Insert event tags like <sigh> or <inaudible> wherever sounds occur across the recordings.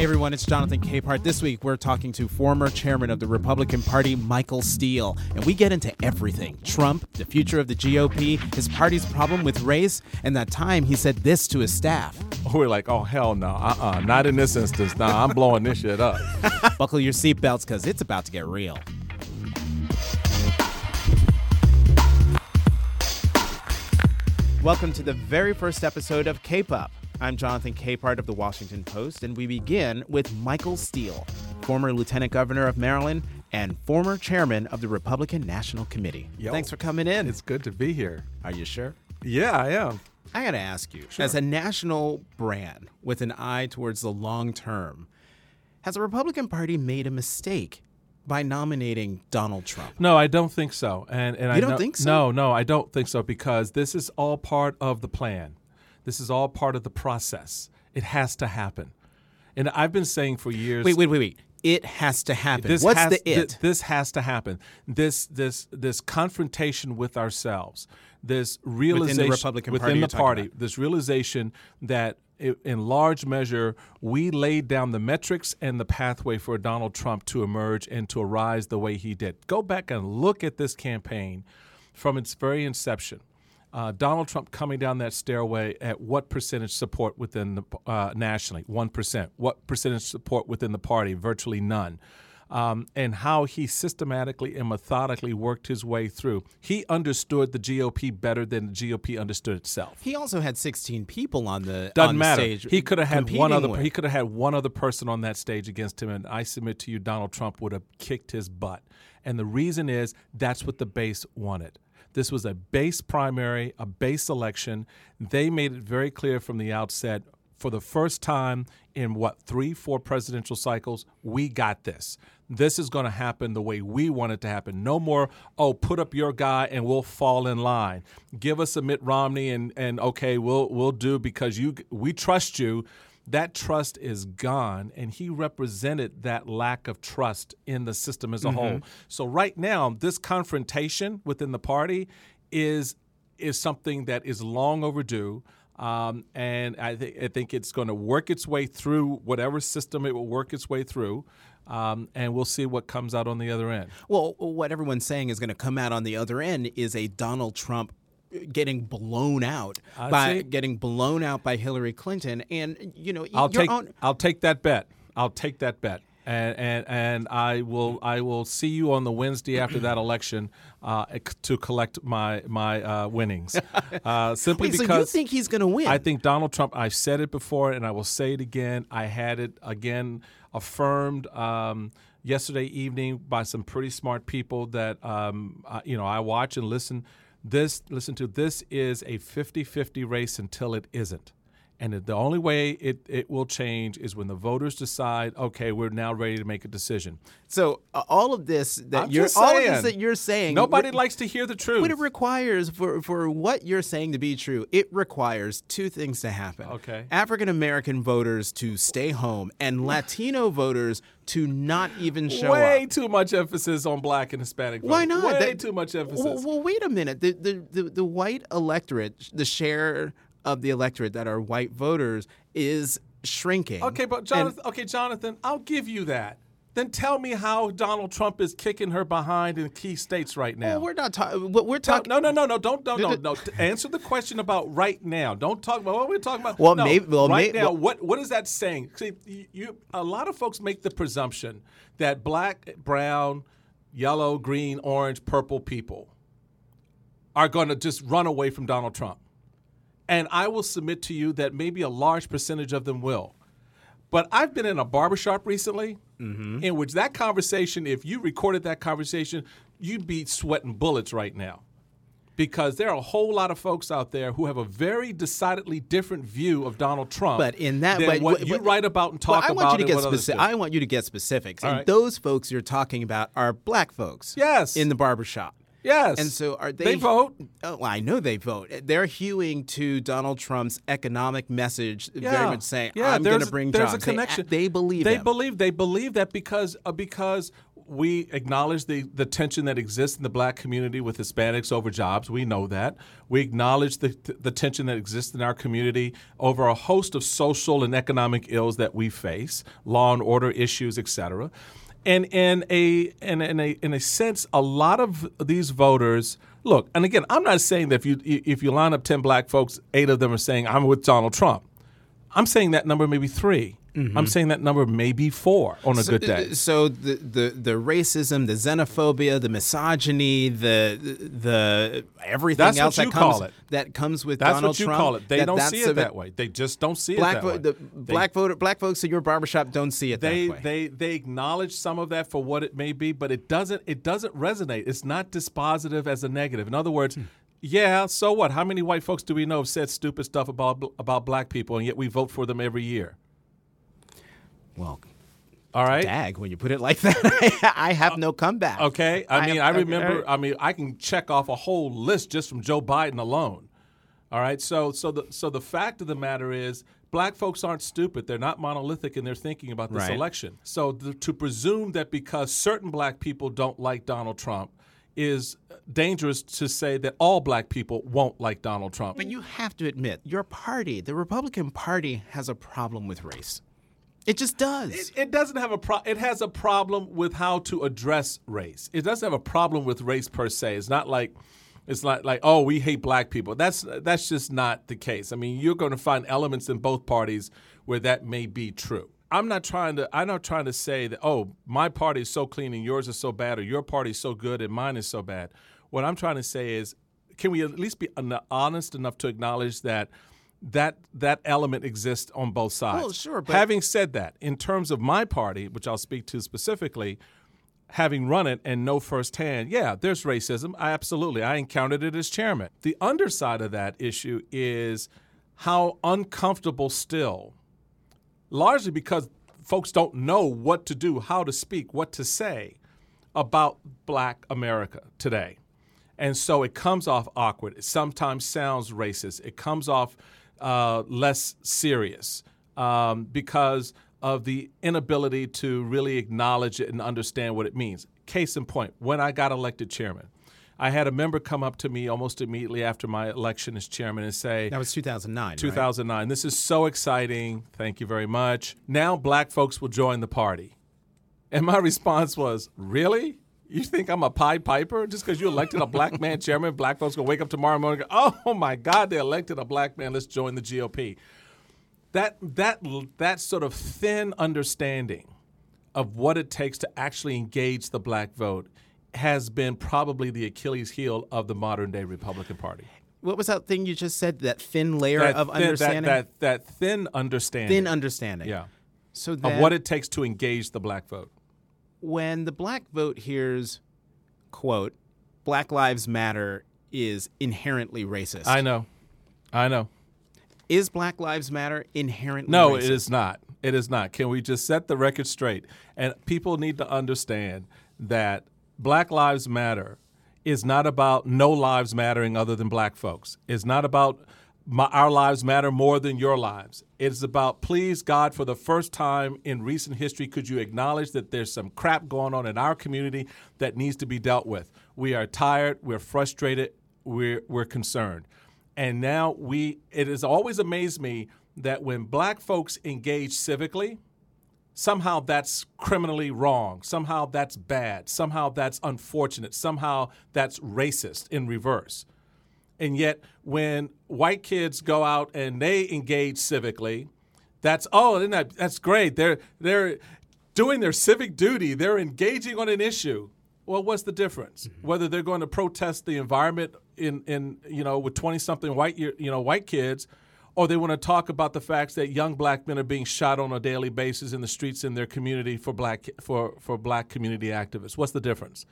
Hey everyone, it's Jonathan Capehart. This week we're talking to former chairman of the Republican Party, Michael Steele, and we get into everything Trump, the future of the GOP, his party's problem with race, and that time he said this to his staff. <laughs> We're like, oh, hell no, uh uh, uh not in this instance. Nah, I'm blowing this shit up. <laughs> Buckle your seatbelts because it's about to get real. Welcome to the very first episode of Cape Up. I'm Jonathan Capehart of the Washington Post, and we begin with Michael Steele, former Lieutenant Governor of Maryland and former chairman of the Republican National Committee. Yo, Thanks for coming in. It's good to be here. Are you sure? Yeah, I am. I got to ask you, Sure. as a national brand with an eye towards the long term, has the Republican Party made a mistake by nominating Donald Trump? No, I don't think so. And and I don't think so? No, no, I don't think so because this is all part of the plan. This is all part of the process. It has to happen. And I've been saying for years Wait, wait, wait, wait. It has to happen. This What's has, the it? this has to happen. This this this confrontation with ourselves. This realization within the Republican within Party the party. This realization that i- in large measure we laid down the metrics and the pathway for Donald Trump to emerge and to arise the way he did. Go back and look at this campaign from its very inception. Uh, Donald Trump coming down that stairway at what percentage support within the uh, nationally? One percent. What percentage support within the party? Virtually none. Um, and how he systematically and methodically worked his way through. He understood the GOP better than the GOP understood itself. he also had 16 people on the, Doesn't on matter. stage. He could have had one other. with. He could have had one other person on that stage against him, and I submit to you, Donald Trump would have kicked his butt. And the reason is that's what the base wanted. This was a base primary, a base election. They made it very clear from the outset. For the first time in what three, four presidential cycles, we got this. This is going to happen the way we want it to happen. No more, oh, put up your guy and we'll fall in line. Give us a Mitt Romney and and okay, we'll we'll do because you we trust you. That trust is gone, and he represented that lack of trust in the system as a whole. So right now, this confrontation within the party is is something that is long overdue. Um, and I, th- I think it's going to work its way through whatever system it will work its way through, um, and we'll see what comes out on the other end. Well, what everyone's saying is going to come out on the other end is a Donald Trump getting blown out I by getting blown out by Hillary Clinton, and you know, I'll take own, I'll take that bet. I'll take that bet. And, and and I will I will see you on the Wednesday after that <clears throat> election uh, to collect my my uh, winnings. Uh, <laughs> simply Wait, so you think he's going to win? I think Donald Trump. I've said it before, and I will say it again. I had it again affirmed um, yesterday evening by some pretty smart people that um, uh, you know I watch and listen. This listen to this is a 50-50 race until it isn't. And the only way it, it will change is when the voters decide, okay, we're now ready to make a decision. so. Uh, all of this that I'm you're just all of this that you're saying, Nobody likes to hear the truth. What it requires for for what you're saying to be true, it requires two things to happen. Okay. African American voters to stay home and Latino voters to not even show up. Way up. too much emphasis on black and Hispanic Voters. Why not? Way That- too much emphasis. Well, well, wait a minute. The, the the the white electorate, the share of the electorate that are white voters is shrinking. Okay, but And- Jonathan, okay, Jonathan, I'll give you that. Then tell me how Donald Trump is kicking her behind in key states right now. well, we're not talking. We're talking. no, no, no, no, don't, don't, no, no. Answer the question about right now. Don't talk about what we're talking about. Well, No, maybe- well, right may- now, well- what what is that saying? See, you, a lot of folks make the presumption that black, brown, yellow, green, orange, purple people are going to just run away from Donald Trump. And I will submit to you that maybe a large percentage of them will. But I've been in a barbershop recently mm-hmm. in which that conversation, if you recorded that conversation, you'd be sweating bullets right now. Because there are a whole lot of folks out there who have a very decidedly different view of Donald Trump But in that way, what but- you write about and Well, talk I want about you to get what do. I want you to get specifics. All and right. those folks you're talking about are black folks. Yes. In the barbershop. Yes. And so are they? They vote. Oh, well, I know they vote. They're hewing to Donald Trump's economic message, very much saying, yeah, "I'm going to bring there's jobs." a connection. They, they believe They him. believe they believe that because uh, because we acknowledge the, the tension that exists in the black community with Hispanics over jobs. We know that. We acknowledge the, the tension that exists in our community over a host of social and economic ills that we face, law and order issues, etc. And in a, in, in, a, in a sense, a lot of these voters look, and again, I'm not saying that if you, if you line up 10 black folks, eight of them are saying, I'm with Donald Trump. I'm saying that number maybe three. Mm-hmm. I'm saying that number may be four on a so, good day. So the, the the racism, the xenophobia, the misogyny, the the everything That's else that comes that comes with That's Donald what you Trump, call it. They that, don't see it a, that way. They just don't see black it that way. The they, black voter, black folks in your barbershop don't see it they, that way. They they acknowledge some of that for what it may be, but it doesn't it doesn't resonate. It's not dispositive as a negative. In other words. Hmm. Yeah, so what? How many white folks do we know have said stupid stuff about about black people, and yet we vote for them every year? Well, all right. Dag, when you put it like that, <laughs> I have no comeback. Okay. I, I mean, I remember. Er, I mean, I can check off a whole list just from Joe Biden alone. All right. So, so the so the fact of the matter is, black folks aren't stupid. They're not monolithic in their thinking about this right. election. So, the, to presume that because certain black people don't like Donald Trump is dangerous to say that all black people won't like Donald Trump. But you have to admit, your party, the Republican Party, has a problem with race. It just does. It, it, doesn't have a pro- it has a problem with how to address race. It doesn't have a problem with race per se. It's not like it's not like oh we hate black people. That's that's just not the case. I mean, you're going to find elements in both parties where that may be true. I'm not trying to I'm not trying to say that oh my party is so clean and yours is so bad or your party is so good and mine is so bad. What I'm trying to say is can we at least be honest enough to acknowledge that that that element exists on both sides. Well, sure. But having said that, in terms of my party, which I'll speak to specifically, having run it and know firsthand, yeah, there's racism. I absolutely, I encountered it as chairman. The underside of that issue is how uncomfortable still, largely because folks don't know what to do, how to speak, what to say about Black America today. And so it comes off awkward. It sometimes sounds racist. It comes off uh, less serious um, because of the inability to really acknowledge it and understand what it means. Case in point, when I got elected chairman, I had a member come up to me almost immediately after my election as chairman and say, That was 2009. 2009. Right? This is so exciting. Thank you very much. Now black folks will join the party. And my <laughs> response was, Really? You think I'm a Pied Piper just because you elected a black man chairman? Black folks gonna wake up tomorrow morning and go, "Oh my God, they elected a black man. Let's join the GOP." That that that sort of thin understanding of what it takes to actually engage the black vote has been probably the Achilles heel of the modern day Republican Party. What was that thing you just said? That thin layer that of thin, understanding. That, that, that thin understanding. Thin understanding. Yeah. So of what it takes to engage the black vote when the black vote hears, quote, Black Lives Matter is inherently racist. I know. I know. Is Black Lives Matter inherently racist? no, racist? it is not. It is not. Can we just set the record straight? And people need to understand that Black Lives Matter is not about no lives mattering other than black folks. It's not about my, our lives matter more than your lives. It's about, please, God, for the first time in recent history, could you acknowledge that there's some crap going on in our community that needs to be dealt with? We are tired, we're frustrated, we're, we're concerned. And now we, it has always amazed me that when black folks engage civically, somehow that's criminally wrong. Somehow that's bad. Somehow that's unfortunate. Somehow that's racist in reverse. And yet, when white kids go out and they engage civically, that's oh, isn't that, that's great. They're they're doing their civic duty. They're engaging on an issue. Well, what's the difference? Mm-hmm. Whether they're going to protest the environment in in you know with twenty something white you know white kids, or they want to talk about the facts that young black men are being shot on a daily basis in the streets in their community for black for for black community activists. What's the difference?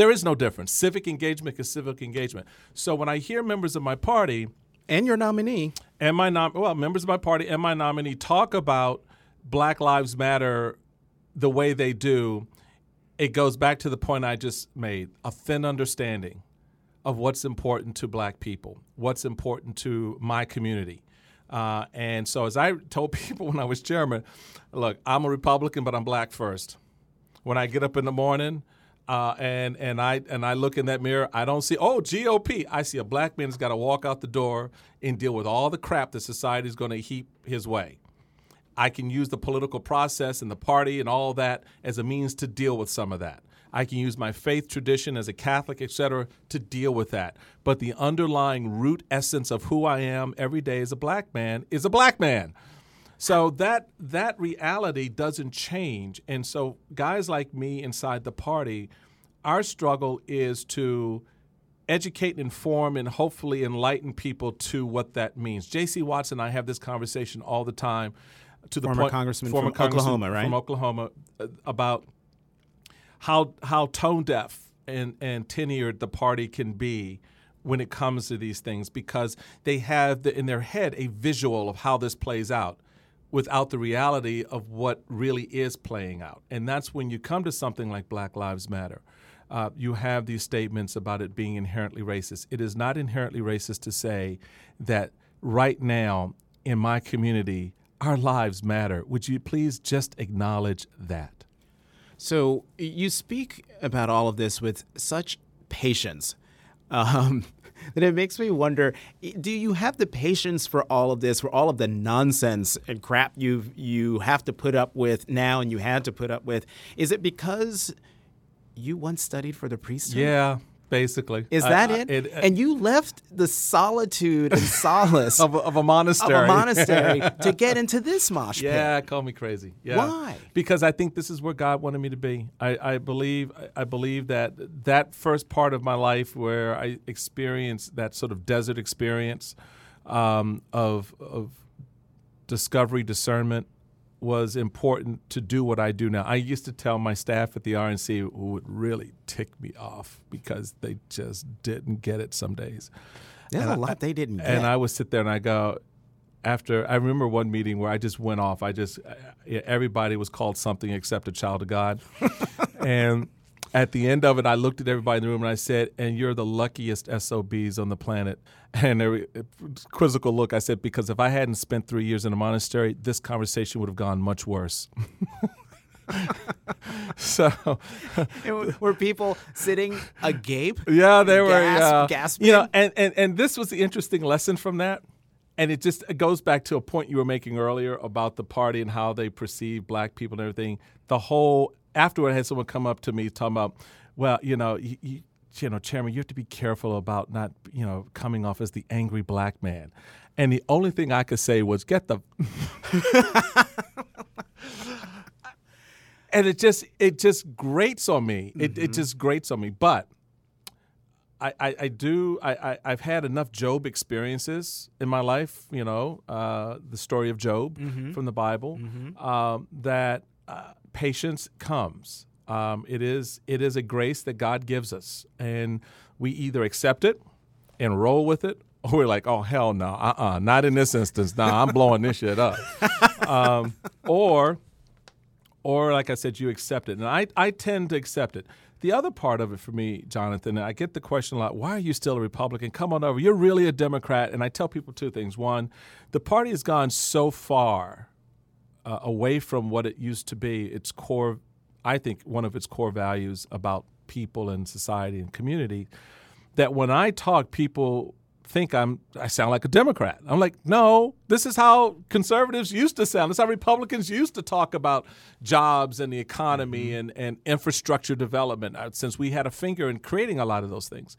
There is no difference. Civic engagement is civic engagement. So when I hear members of my party and your nominee and my nom- well members of my party and my nominee talk about Black Lives Matter the way they do, it goes back to the point I just made: a thin understanding of what's important to Black people, what's important to my community. Uh, and so, as I told <laughs> people when I was chairman, look, I'm a Republican, but I'm black first. when I get up in the morning. Uh, and and I and I look in that mirror. I don't see oh GOP. I see a black man who's got to walk out the door and deal with all the crap that society is going to heap his way. I can use the political process and the party and all that as a means to deal with some of that. I can use my faith tradition as a Catholic, et cetera, to deal with that. But the underlying root essence of who I am every day as a black man is a black man. So that that reality doesn't change. And so guys like me inside the party, our struggle is to educate and inform and hopefully enlighten people to what that means. J.C. Watts and I have this conversation all the time to the former point, congressman former from congressman Oklahoma, right? From Oklahoma, uh, about how how tone deaf and and tenured the party can be when it comes to these things because they have the, in their head a visual of how this plays out without the reality of what really is playing out. And that's when you come to something like Black Lives Matter. Uh, you have these statements about it being inherently racist. It is not inherently racist to say that right now in my community, our lives matter. Would you please just acknowledge that? So you speak about all of this with such patience <laughs> um, <laughs> that it makes me wonder: Do you have the patience for all of this, for all of the nonsense and crap you you have to put up with now, and you had to put up with? Is it because you once studied for the priesthood? Yeah, basically. Is that I, it? it? And you left the solitude and <laughs> solace of, a, of, a monastery, of a monastery <laughs> to get into this mosh pit. Yeah, call me crazy. Yeah. Why? Because I think this is where God wanted me to be. I, I believe I believe that that first part of my life where I experienced that sort of desert experience um, of of discovery, discernment, was important to do what I do now. I used to tell my staff at the RNC who would really tick me off because they just didn't get it some days. There's and a lot I, they didn't get. And I would sit there and I go, after I remember one meeting where I just went off. I just everybody was called something except a child of God, <laughs> and at the end of it, I looked at everybody in the room and I said, "And you're the luckiest SOBs on the planet." <laughs> And every quizzical look, I said, "Because if I hadn't spent three years in a monastery, this conversation would have gone much worse." <laughs> so, <laughs> were people sitting agape? Yeah, they were. gasp, gasping. You know, and, and and this was the interesting lesson from that. And it just it goes back to a point you were making earlier about the party and how they perceive black people and everything. The whole afterward, I had someone come up to me talking about, well, you know, you, you, you know, Chairman, you have to be careful about not, you know, coming off as the angry black man. And the only thing I could say was, get the. <laughs> and it just it just grates on me. It, mm-hmm. it just grates on me. But I, I, I do I, I have had enough Job experiences in my life. You know, uh, the story of Job mm-hmm. from the Bible mm-hmm. um, that uh, patience comes. Um, it is it is a grace that God gives us, and we either accept it and roll with it, or we're like, oh hell no, uh uh-uh, uh not in this instance. No, nah, I'm blowing this shit up. <laughs> Um, or or like I said, you accept it, and I I tend to accept it. The other part of it for me, Jonathan, I get the question a lot why are you still a Republican? Come on over. You're really a Democrat. And I tell people two things. One, the party has gone so far uh, away from what it used to be, its core, I think, one of its core values about people and society and community, that when I talk, people think I'm I sound like a Democrat. I'm like, no, this is how conservatives used to sound. This is how Republicans used to talk about jobs and the economy mm-hmm. and, and infrastructure development uh, since we had a finger in creating a lot of those things.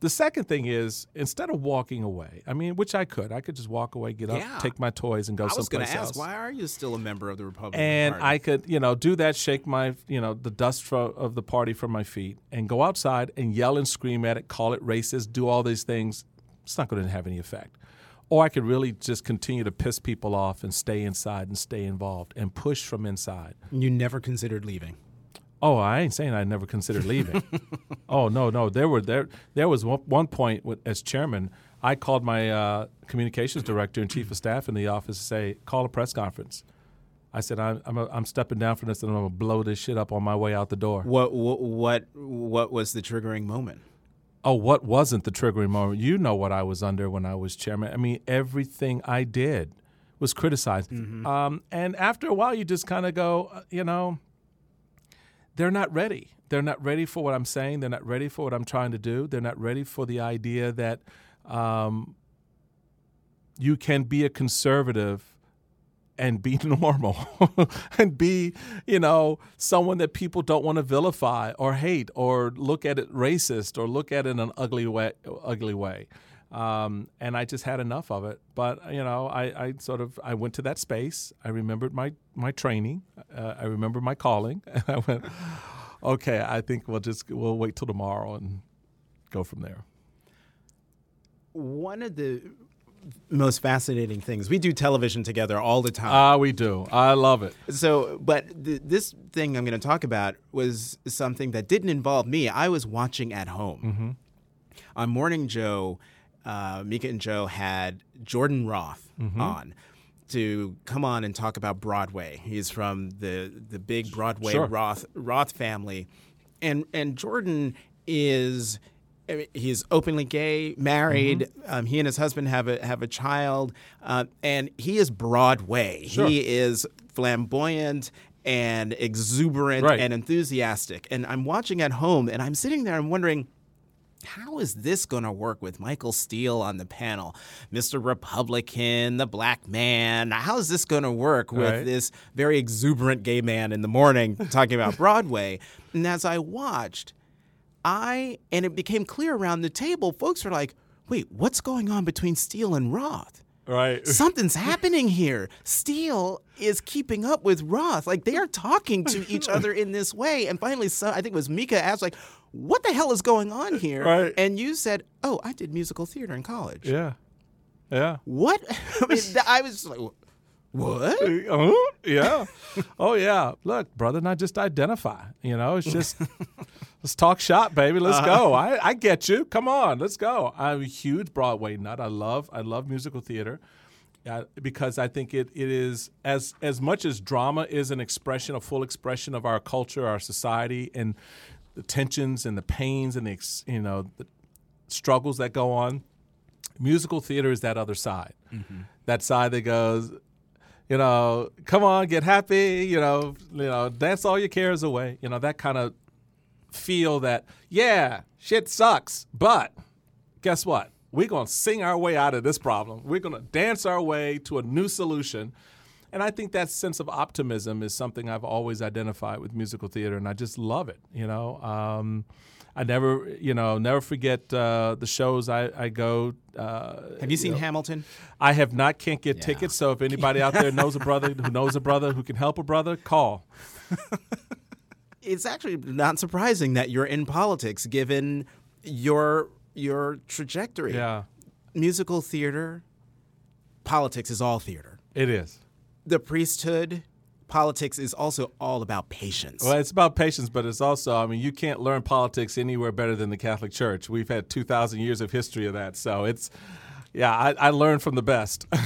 The second thing is instead of walking away, I mean, which I could, I could just walk away, get yeah. up, take my toys, and go I someplace was going to ask, why are you still a member of the Republican and Party? I could, you know, do that, shake my, you know, the dust fro- of the party from my feet, and go outside and yell and scream at it, call it racist, do all these things. It's not going to have any effect. Or I could really just continue to piss people off and stay inside and stay involved and push from inside. You never considered leaving. Oh, I ain't saying I never considered leaving. <laughs> oh no, no. There were there there was one point with, as chairman. I called my uh, communications director and chief of staff in the office to say, call a press conference. I said, I'm, I'm, a, I'm stepping down from this and I'm going to blow this shit up on my way out the door. What, what, what, what was the triggering moment? Oh, what wasn't the triggering moment? You know what I was under when I was chairman. I mean, everything I did was criticized. Mm-hmm. Um, and after a while, you just kind of go, uh, you know, they're not ready. They're not ready for what I'm saying. They're not ready for what I'm trying to do. They're not ready for the idea that um, you can be a conservative and be <laughs> normal <laughs> and be, you know, someone that people don't want to vilify or hate or look at it racist or look at it in an ugly way. Ugly way. Um, and I just had enough of it. But you know, I, I, sort of I went to that space. I remembered my my training. Uh, I remember my calling, <laughs> and I went, okay. I think we'll just we'll wait till tomorrow and go from there. One of the most fascinating things. We do television together all the time. Ah, uh, we do. I love it. So, but th- this thing I'm going to talk about was something that didn't involve me. I was watching at home. Mm-hmm. On Morning Joe, uh, Mika and Joe had Jordan Roth mm-hmm. on to come on and talk about Broadway. He's from the the big Broadway sure. Roth Roth family, and and Jordan is he's openly gay, married. Mm-hmm. Um, he and his husband have a have a child, uh, and he is Broadway. Sure. He is flamboyant and exuberant right. and enthusiastic. And I'm watching at home, and I'm sitting there and wondering. How is this going to work with Michael Steele on the panel? Mr. Republican, the black man. How is this going to work with right. this very exuberant gay man in the morning talking about <laughs> Broadway? And as I watched, I, and it became clear around the table, folks were like, wait, what's going on between Steele and Roth? Right. <laughs> Something's happening here. Steele is keeping up with Roth. Like they are talking to each <laughs> other in this way. And finally, so, I think it was Mika asked, like, what the hell is going on <laughs> here? Right. And you said, oh, I did musical theater in college. Yeah. Yeah. What? <laughs> I mean, I was like, what? Uh, yeah. oh, yeah. Look, brother, not just identify. You know, it's just <laughs> let's talk shop, baby. Let's uh-huh. go. I, I get you. Come on, let's go. I'm a huge Broadway nut. I love I love musical theater. Uh, because I think it, it is as as much as drama is an expression, a full expression of our culture, our society, and the tensions and the pains and the you know the struggles that go on. Musical theater is that other side, mm-hmm. that side that goes, you know, come on, get happy, you know, you know, dance all your cares away, you know, that kind of feel that, yeah, shit sucks, but guess what? We're to sing our way out of this problem. We're to dance our way to a new solution. And I think that sense of optimism is something I've always identified with musical theater, and I just love it. You know, um, I never, you know, never forget uh, the shows I, I go. Uh, have you seen you know, Hamilton? I have not. Can't get yeah. tickets. So if anybody out there <laughs> knows a brother who knows a brother who can help a brother, call. it's actually not surprising that you're in politics given your your trajectory. Yeah. Musical theater, politics is all theater. It is. The priesthood, politics is also all about patience. Well, it's about patience, but it's also, I mean, you can't learn politics anywhere better than the Catholic Church. We've had 2,000 years of history of that. So it's, yeah, I, I learned from the best. <laughs>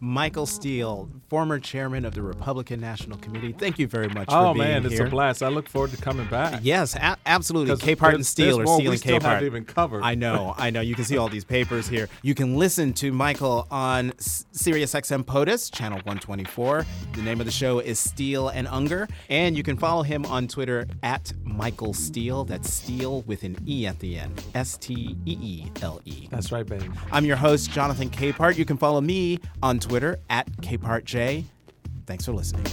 Michael Steele, former chairman of the Republican National Committee. Thank you very much oh, man, it's here. a blast. I look forward to coming back. Yes, a- absolutely. Capehart and Steele or Steele and Capehart. haven't even covered. I know, <laughs> I know. You can see all these papers here. You can listen to Michael on SiriusXM POTUS, channel 124. The name of the show is Steele and Ungar, And you can follow him on Twitter at Michael Steele. That's Steele with an E at the end. S T E E L E. That's right, baby. I'm your host, Jonathan Capehart. You can follow me on Twitter at CapehartJ. Thanks for listening.